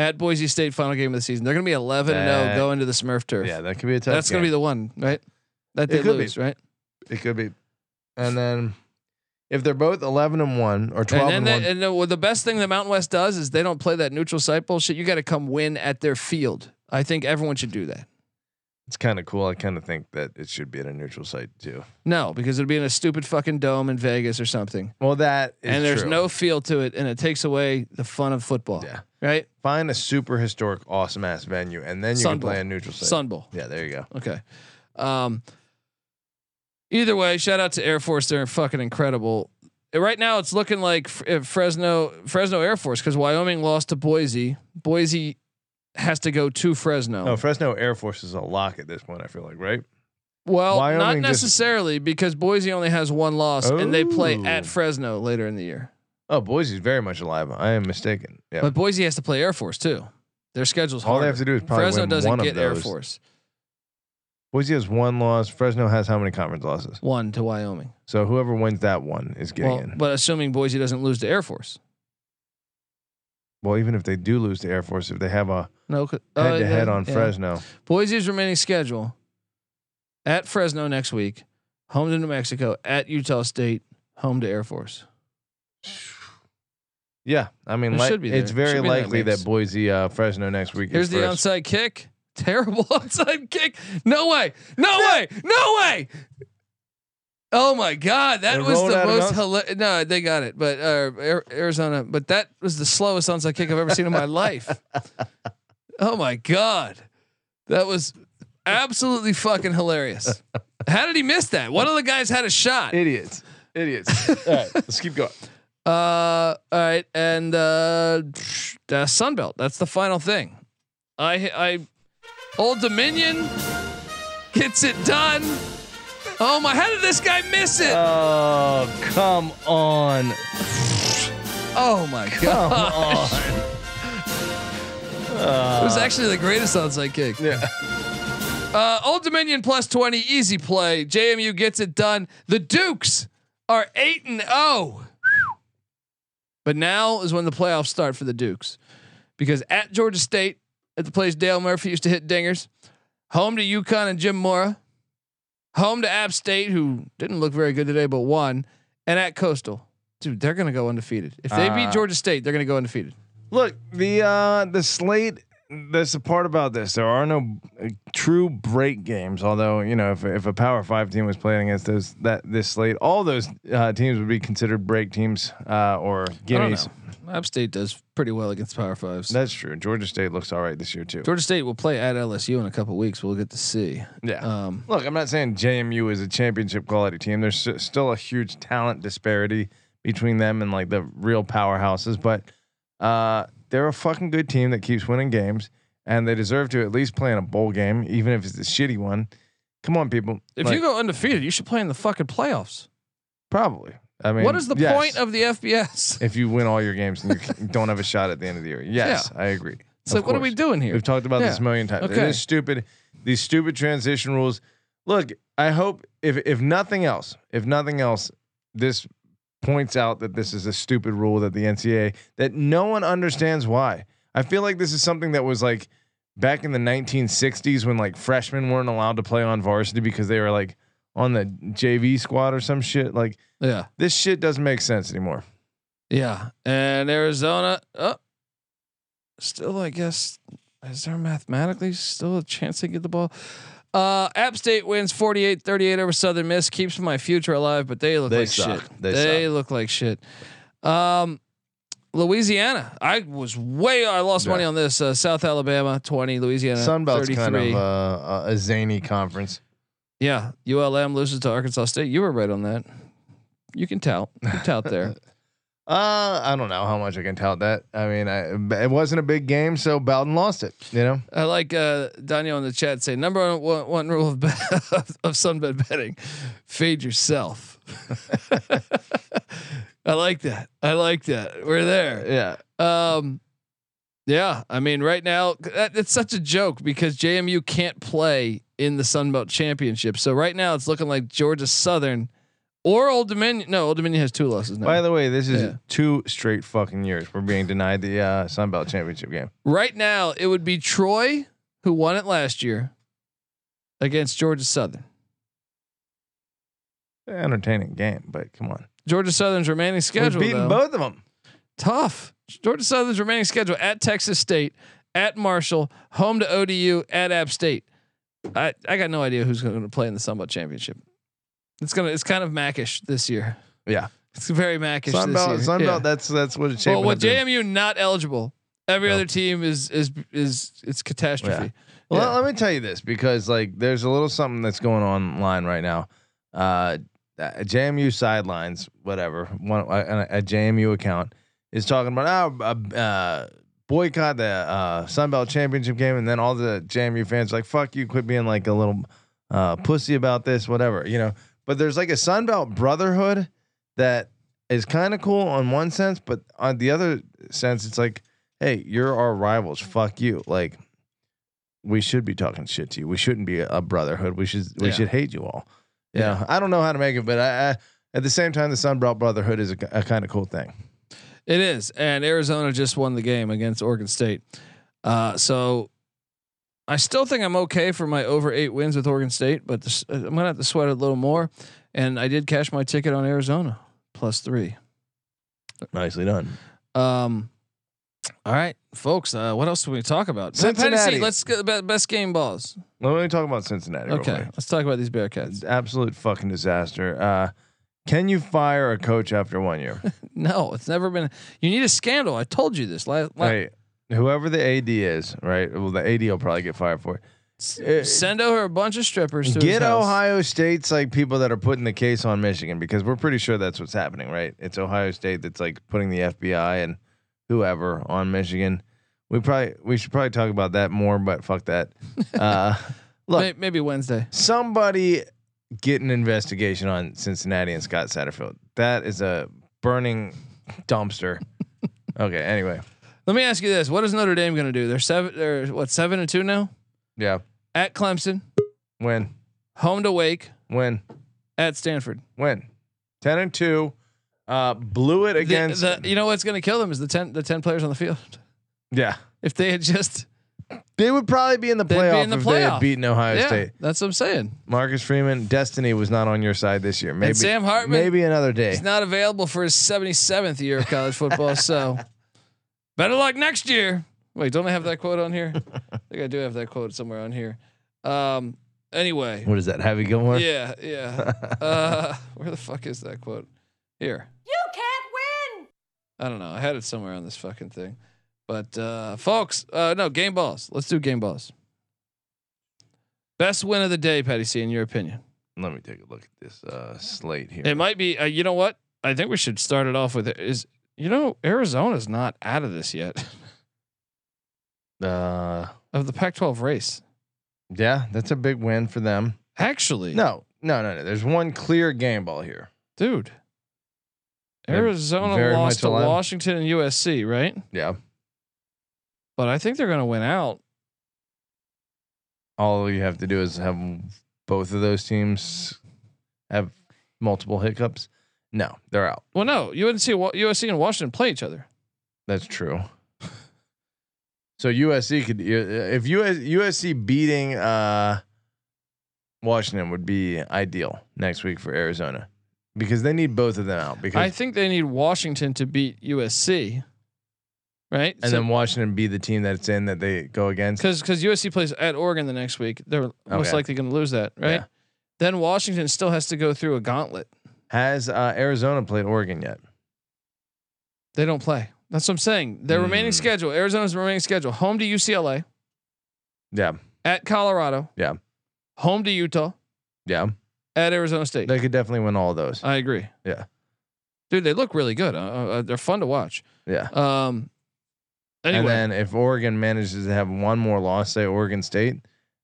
At Boise State. Final game of the season. They're going to be eleven and oh zero going to the Smurf turf. Yeah, that could be a tough. One. That's going to be the one, right? That they could be. lose, right? It could be. And then if they're both eleven and one or twelve And and, one, they, and the, well, the best thing the Mountain West does is they don't play that neutral site bullshit. You got to come win at their field. I think everyone should do that. It's kind of cool. I kind of think that it should be at a neutral site too. No, because it'd be in a stupid fucking dome in Vegas or something. Well, that is and there's true. no feel to it, and it takes away the fun of football. Yeah. Right? find a super historic, awesome ass venue, and then you Sun can play Bowl. a neutral site. Sun Bowl. Yeah, there you go. Okay. Um. Either way, shout out to Air Force. They're fucking incredible. Right now, it's looking like uh, Fresno Fresno Air Force because Wyoming lost to Boise. Boise has to go to Fresno. No, Fresno Air Force is a lock at this point. I feel like right. well, not Wyoming just- necessarily because Boise only has one loss, and they play at Fresno later in the year. Oh, Boise is very much alive. I am mistaken. Yeah. But Boise has to play Air Force too. Their schedule's All hard. they have to do is probably Fresno doesn't get Air. Force. Boise has one loss. Fresno has how many conference losses? One to Wyoming. So whoever wins that one is getting Well, in. but assuming Boise doesn't lose to Air Force. well, even if they do lose to Air Force, if they have a No, c- head uh, to head on yeah. Fresno, Boise's remaining schedule at Fresno next week, home to New Mexico, at Utah State, home to Air Force. yeah, I mean, like, it's very be that likely that Boise, uh, Fresno next week. Here's the first. onside kick. Terrible onside kick. No way. No way. No way. Oh my God, that They was the most hilarious. No, they got it, but uh, Arizona. But that was the slowest onside kick I've ever seen in my life. Oh my God, that was absolutely fucking hilarious. How did he miss that? One of the guys had a shot. Idiots, idiots. All right, let's keep going. Uh, all right, and uh, uh, Sunbelt. That's the final thing. I, I, Old Dominion gets it done. Oh my! How did this guy miss it? Oh, come on. oh my Come god! It was actually the greatest onside kick. Yeah. Uh, Old Dominion plus 20, easy play. JMU gets it done. The Dukes are 8 and 0. But now is when the playoffs start for the Dukes. Because at Georgia State, at the place Dale Murphy used to hit dingers, home to UConn and Jim Mora, home to App State, who didn't look very good today, but won, and at Coastal. Dude, they're going to go undefeated. If they beat Uh, Georgia State, they're going to go undefeated. Look, the uh the slate. That's the part about this. There are no uh, true break games. Although you know, if if a Power Five team was playing against those that this slate, all those uh, teams would be considered break teams uh, or gimmies. App State does pretty well against Power Fives. That's true. Georgia State looks all right this year too. Georgia State will play at LSU in a couple weeks. We'll get to see. Yeah. Um, Look, I'm not saying JMU is a championship quality team. There's s- still a huge talent disparity between them and like the real powerhouses, but uh, they're a fucking good team that keeps winning games, and they deserve to at least play in a bowl game, even if it's a shitty one. Come on, people. if Like, you go undefeated, you should play in the fucking playoffs. probably, I mean, what is the yes. point of the FBS? if you win all your games and you don't have a shot at the end of the year? Yes, I agree. So like, what are we doing here? We've talked about this a million times. It Okay. is stupid. These stupid transition rules. Look, I hope if if nothing else, if nothing else, this points out that this is a stupid rule that the NCAA that no one understands why. I feel like this is something that was like back in the 1960s when like freshmen weren't allowed to play on varsity because they were like on the JV squad or some shit. Like yeah, this shit doesn't make sense anymore. yeah. And Arizona, oh, still, I guess, is there mathematically still a chance to get the ball? Uh, App State wins 48-38 over Southern Miss, keeps my future alive, but they look They like suck. shit. They They, suck. look like shit. Um, Louisiana, I was way, I lost Yeah. money on this. Uh, South Alabama 20, Louisiana Sunbelt's 33. kind of uh, a zany conference. Yeah, ULM loses to Arkansas State. You were right on that. You can tout. You can tout there. Uh, I don't know how much I can tout that. I mean, I, it wasn't a big game, so Bowden lost it. You know, I like uh, Daniel in the chat say number one, one rule of bet, of Sun Belt betting: fade yourself. I like that. I like that. We're there. yeah. Um, yeah. I mean, right now that, it's such a joke because JMU can't play in the Sun Belt Championship. So right now it's looking like Georgia Southern or Old Dominion. No, Old Dominion has two losses now. By the way, this is Yeah. two straight fucking years we're being denied the uh, Sun Belt championship game. Right now, it would be Troy who won it last year against Georgia Southern. Entertaining game, but come on, Georgia Southern's remaining schedule—we've schedule beaten though, both of them. tough. Georgia Southern's remaining schedule at Texas State, at Marshall, home to ODU, at App State. I I got no idea who's going to play in the Sun Belt Championship. It's gonna it's kind of Mackish this year. Yeah, It's very Mackish Sun this year. Sun Yeah. That's that's what it's Well, with. JMU not eligible, every No. other team is is is it's catastrophe. Well, Yeah. let me tell you this because like there's a little something that's going on online right now. Uh, uh, JMU sidelines, whatever, one a, a JMU account is talking about oh, uh, uh, boycott the uh, Sun Belt championship game, and then all the JMU fans are like fuck you, quit being like a little uh, pussy about this, whatever, you know. But there's like a Sun Belt brotherhood that is kind of cool on one sense, but on the other sense, it's like, hey, you're our rivals, fuck you, like we should be talking shit to you. We shouldn't be a, brotherhood. We should we Yeah. should hate you all. Yeah. I don't know how to make it, but I, I at the same time, the Sun Belt Brotherhood is a, a kind of cool thing. It is, and Arizona just won the game against Oregon State. Uh, so I still think I'm okay for my over eight wins with Oregon State, but this, I'm gonna have to sweat it a little more. And I did cash my ticket on Arizona plus three. Nicely done. Um, all right, folks. Uh, what else do we talk about? Penn Cincinnati. Let's get the best game balls. Let me talk about Cincinnati. real Okay, quick. let's talk about these Bearcats. absolute fucking disaster. Uh, can you fire a coach after one year? No, it's never been. You need a scandal. I told you this. Last, hey, whoever the AD is, right? Well, the AD will probably get fired for it. Uh, send over a bunch of strippers Get. Ohio State's like people that are putting the case on Michigan because we're pretty sure that's what's happening, right? It's Ohio State that's like putting the FBI and whoever on Michigan. We probably we should probably talk about that more, but fuck that. Uh, look, May- maybe Wednesday. somebody get an investigation on Cincinnati and Scott Satterfield. That is a burning dumpster. okay. Anyway. Let me ask you this: What is Notre Dame going to do? They're seven. They're what seven and two now Yeah. at Clemson, Win. home to Wake, Win. at Stanford. Win. Ten and two. Uh, blew it The- against. the, you know what's going to kill them is the ten the ten players on the field. yeah. If they had just They would probably be in the be playoff in the if they had beaten Ohio yeah, State. that's what I'm saying. Marcus Freeman, destiny was not on your side this year. Maybe Sam Hartman- Maybe another day. He's not available for his 77th year of college football, so better luck next year. Wait, don't I have that quote on here? I think I do have that quote somewhere on here. Um, anyway, What is that? Happy Gilmore? yeah, yeah. Uh, where the fuck is that quote? Here. You can't win. I don't know. I had it somewhere on this fucking thing. But uh, folks, uh, no game balls. Let's do game balls. Best win of the day, Patty C, in your opinion. Let me take a look at this uh, slate here. It might be. Uh, you know what? I think we should start it off with is. You know, Arizona's not out of this yet uh, of the Pac-12 race. yeah, that's a big win for them. Actually, No, no, no, no. There's one clear game ball here. dude. Arizona lost to alive. Washington and USC, right? Yeah. But I think they're going to win out. All you have to do is have both of those teams have multiple hiccups. No, they're out. Well, no, you wouldn't Wa- USC and Washington play each other. That's true. So USC could if US, USC beating uh, Washington would be ideal next week for Arizona because they need both of them out because I think they need Washington to beat USC, right? and then Washington be the team that's in that they go against. because because USC plays at Oregon the next week, they're most Okay. likely going to lose that, right? Yeah. Then Washington still has to go through a gauntlet. Has uh, Arizona played Oregon yet? They don't play. That's what I'm saying. Their remaining Hmm. schedule, Arizona's remaining schedule: home to UCLA, Yeah, at Colorado, Yeah. home to Utah, yeah. at Arizona State. They could definitely win all those. I agree. Yeah. dude, they look really good. Uh, uh, they're fun to watch. Yeah. Um. Anyway, And then if Oregon manages to have one more loss, say Oregon State,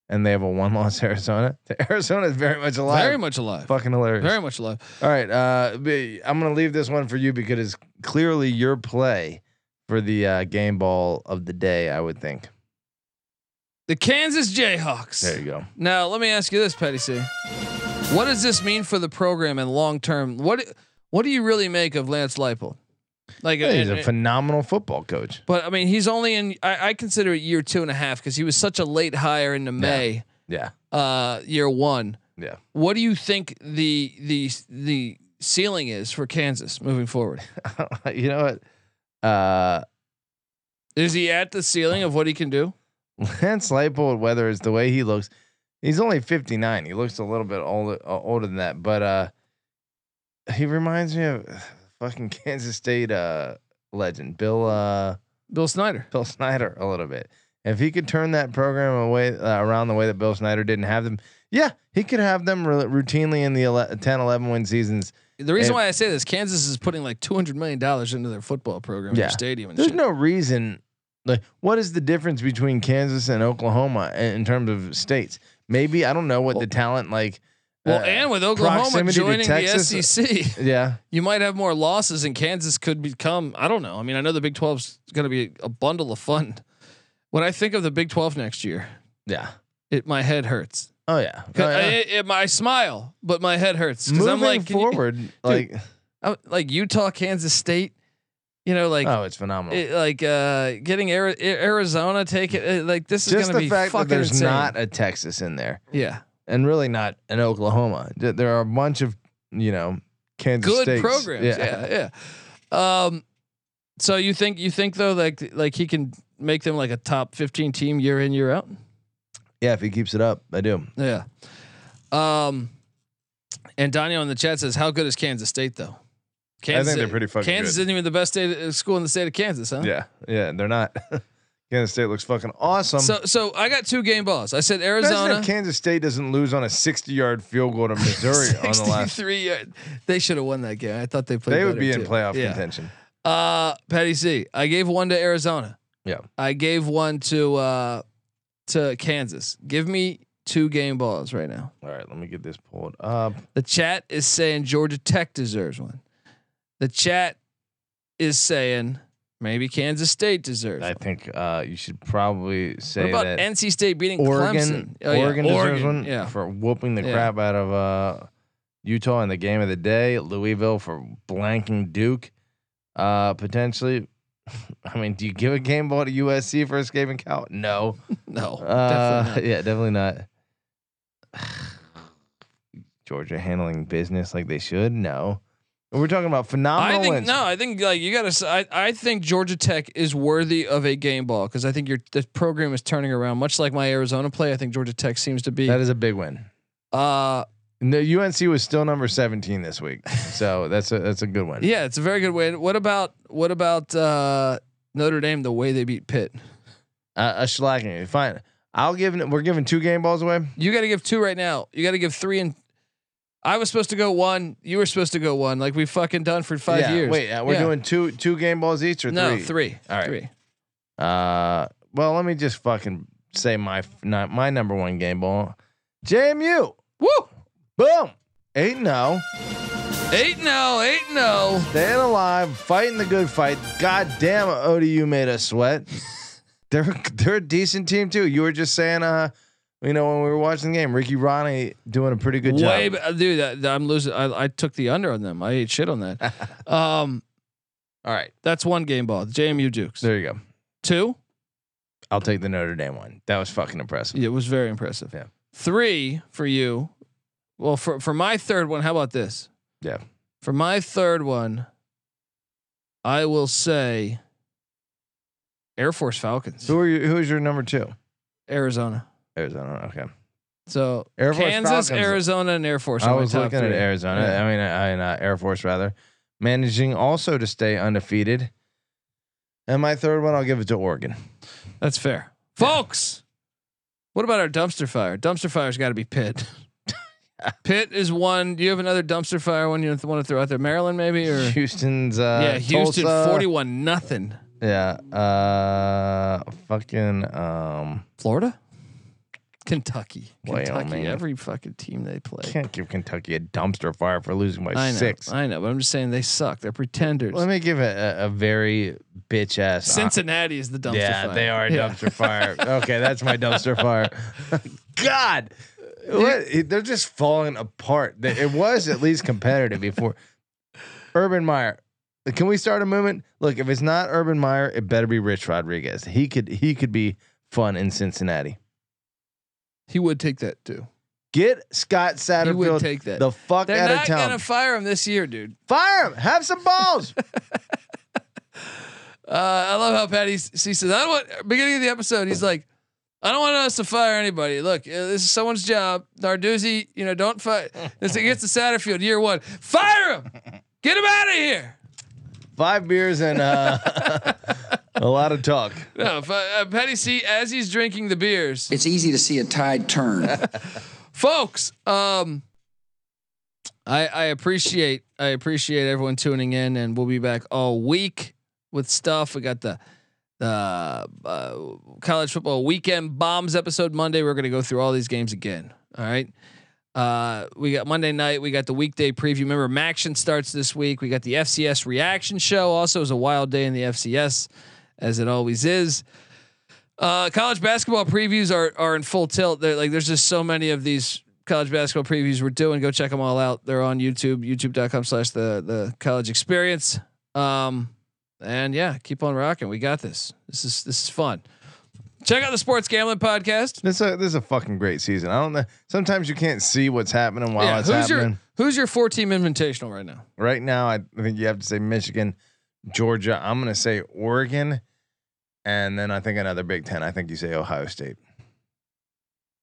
and they have a one loss Arizona, Arizona is very much alive. very much alive. fucking hilarious. Very much alive. All right, uh, I'm gonna leave this one for you because it's clearly your play for the uh, game ball of the day. I would think. The Kansas Jayhawks. There you go. Now, let me ask you this, Patty C. What does this mean for the program and long term? What What do you really make of Lance Leipold? Like, Yeah, he's and- a phenomenal football coach. but I mean, he's only in. I, I consider it year two and a half because he was such a late hire into May, Yeah, uh, year one. yeah. What do you think the the the ceiling is for Kansas moving forward? you know what? Uh, Is he at the ceiling of what he can do? Lance Leipold, whether it's the way he looks, he's only 59. He looks a little bit older, uh, older than that, but uh, he reminds me of fucking Kansas State uh, legend Bill uh, Bill Snyder. Bill Snyder a little bit. If he could turn that program away uh, around the way that Bill Snyder didn't have them, yeah, he could have them r- routinely in the ele- 10, 11 win seasons. The reason And- why I say this, Kansas is putting like two hundred million dollars into their football program, Yeah. their stadium, and There's shit. no reason. Like, what is the difference between Kansas and Oklahoma in, in terms of states? Maybe I don't know what Well- the talent like. Well, uh, and with Oklahoma joining Texas, the SEC, Yeah, you might have more losses, and Kansas could become. I don't know. I mean, I know the Big 12's going to be a bundle of fun. When I think of the Big 12 next year, yeah. it my head hurts. Oh yeah. Oh, I, yeah. it, it- I smile, but my head hurts because Moving I'm like can you- forward, like I'm- like Utah, Kansas State. You know, like oh, it's phenomenal. it, like uh, getting Ari- Arizona take it. Like this is going to be fact that there's insane. not a Texas in there, yeah. And really not in Oklahoma. There are a bunch of you know Kansas good States. programs. Yeah. yeah, Um, so you think you think though like like he can make them like a top fifteen team year in year out? Yeah, if he keeps it up, I do. Yeah. Um, and Daniel in the chat says, "How good is Kansas State though?" Kansas, I think they're pretty fucking Kansas good. isn't even the best state, uh, school in the state of Kansas, huh? Yeah, yeah, they're not. Kansas State looks fucking awesome. So so I got two game balls. I said Arizona. if Kansas State doesn't lose on a 60 yard field goal to Missouri on the last. 63 yard. They should have won that game. I thought they played. They would be in too. playoff Yeah. contention. Uh, Patty C. I gave one to Arizona. Yeah. I gave one to uh to Kansas. Give me two game balls right now. All right, let me get this pulled up. The chat is saying Georgia Tech deserves one. The chat is saying maybe Kansas State deserves. I one. think uh, you should probably say What about that NC State beating Oregon, Clemson? Oh, yeah, Oregon deserves Oregon, one Yeah. for whooping the Yeah. crap out of uh, Utah in the game of the day. Louisville for blanking Duke, uh, potentially. I mean, do you give a game ball to USC for escaping Cal? No. No, Uh, definitely not. yeah, definitely not. Georgia handling business like they should? No. We're talking about phenomenal I think wins. no. I think like you got to. I, I think Georgia Tech is worthy of a game ball because I think your the program is turning around. Much like my Arizona play, I think Georgia Tech seems to be. That is a big win. uh, The UNC was still number 17 this week. So that's a that's a good win. yeah, it's a very good win. What about what about uh, Notre Dame? The way they beat Pitt. Uh, a slacking. Fine. I'll give we're giving two game balls away. You got to give two right now. You got to give three and. I was supposed to go one. You were supposed to go one. Like we've fucking done for five Yeah, years. Wait, uh, we're Yeah. doing two two game balls each or no three? three. All right. Three. Uh, well, let me just fucking say my not my number one game ball. JMU. Woo. Boom. Eight no. Eight no. Eight no. Staying alive, fighting the good fight. God damn, ODU made us sweat. they're they're a decent team too. You were just saying, uh, you know, when we were watching the game, Ricky Ronnie doing a pretty good Way, job. uh, dude. That I'm losing. I, I took the under on them. I ate shit on that. um, All right, that's one game ball. JMU Dukes. there you go. Two. I'll take the Notre Dame one. That was fucking impressive. It was very impressive. Yeah. Three for you. Well, for for my third one, how about this? Yeah. For my third one, I will say Air Force Falcons, Who are you? Who is your number two? Arizona. Arizona. Okay. So Air Force Kansas, Falcons. Arizona, and Air Force. I was looking at. Arizona. Yeah. I mean, I, I uh, Air Force rather, managing also to stay undefeated. And my third one, I'll give it to Oregon. That's fair, folks. What about our dumpster fire? Dumpster fire's got to be Pitt. Pitt is one. Do you have another dumpster fire one you want to throw out there? Maryland, maybe or Houston's uh, yeah, Houston, Tulsa. forty-one nothing. Yeah. Uh, fucking um, Florida, Kentucky, Kentucky. Wyoming. Every fucking team they play. can't give Kentucky a dumpster fire for losing by I know, six. I know, but I'm just saying they suck. They're pretenders. Let me give it a, a very bitch ass. Uh, Cincinnati is the dumpster yeah, fire. they are a Yeah. dumpster fire. Okay, that's my dumpster fire. God, what? They're just falling apart. It was at least competitive before. Urban Meyer. Can we start a movement? Look, if it's not Urban Meyer, it better be Rich Rodriguez. He could he could be fun in Cincinnati. He would take that too. Get Scott Satterfield. He would take that. the fuck They're out of not town. gonna fire him this year, dude. Fire him. Have some balls. Uh, I love how Patty C says, "I don't want." Beginning of the episode, he's like, "I don't want us to fire anybody. Look, uh, this is someone's job. Narduzzi, you know, don't fire. This against the Satterfield, year one. Fire him. Get him out of here." Five beers and uh, a lot of talk. No, if, uh, Patty C, as he's drinking the beers, It's easy to see a tide turn. folks. Um, I I appreciate I appreciate everyone tuning in, and we'll be back all week with stuff. We got the the uh, college football weekend bombs episode Monday. We're gonna go through all these games again. All right. Uh, we got Monday night. We got the weekday preview. Remember, MACtion starts this week. We got the FCS reaction show. Also, is a wild day in the FCS, as it always is. Uh, college basketball previews are are in full tilt. They're like there's just so many of these college basketball previews we're doing. Go check them all out. They're on YouTube, youtube.com slash the the college experience. Um, and yeah, keep on rocking. We got this. This is this is fun. Check out the Sports Gambling Podcast. This is a, this is a fucking great season. I don't know. Sometimes you can't see what's happening while yeah, it's who's happening. your who's your four team invitational right now? right now, I think you have to say Michigan, Georgia. I'm going to say Oregon, and then I think another Big Ten. I think you say Ohio State.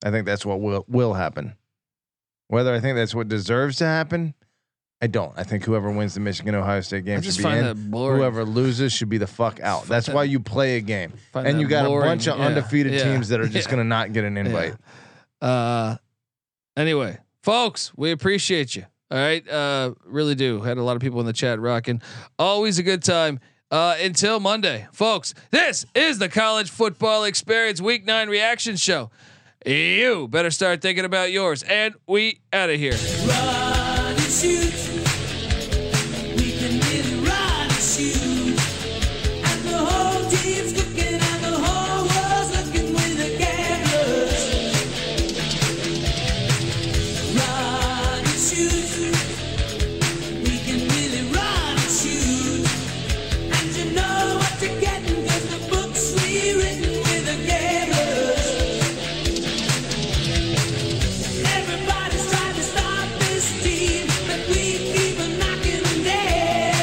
I think that's what will will happen. Whether I think that's what deserves to happen, I don't. I think whoever wins the Michigan Ohio State game I should be find in. that. Whoever loses should be the fuck out. That's why you play a game, and you got boring. a bunch of Yeah, undefeated yeah, teams that are just yeah. going to not get an invite. Uh, anyway, folks, we appreciate you. All right, uh, really do. Had a lot of people in the chat rocking. Always a good time. Uh, until Monday, folks. This is the college football experience week nine reaction show. You better start thinking about yours. And we out of here.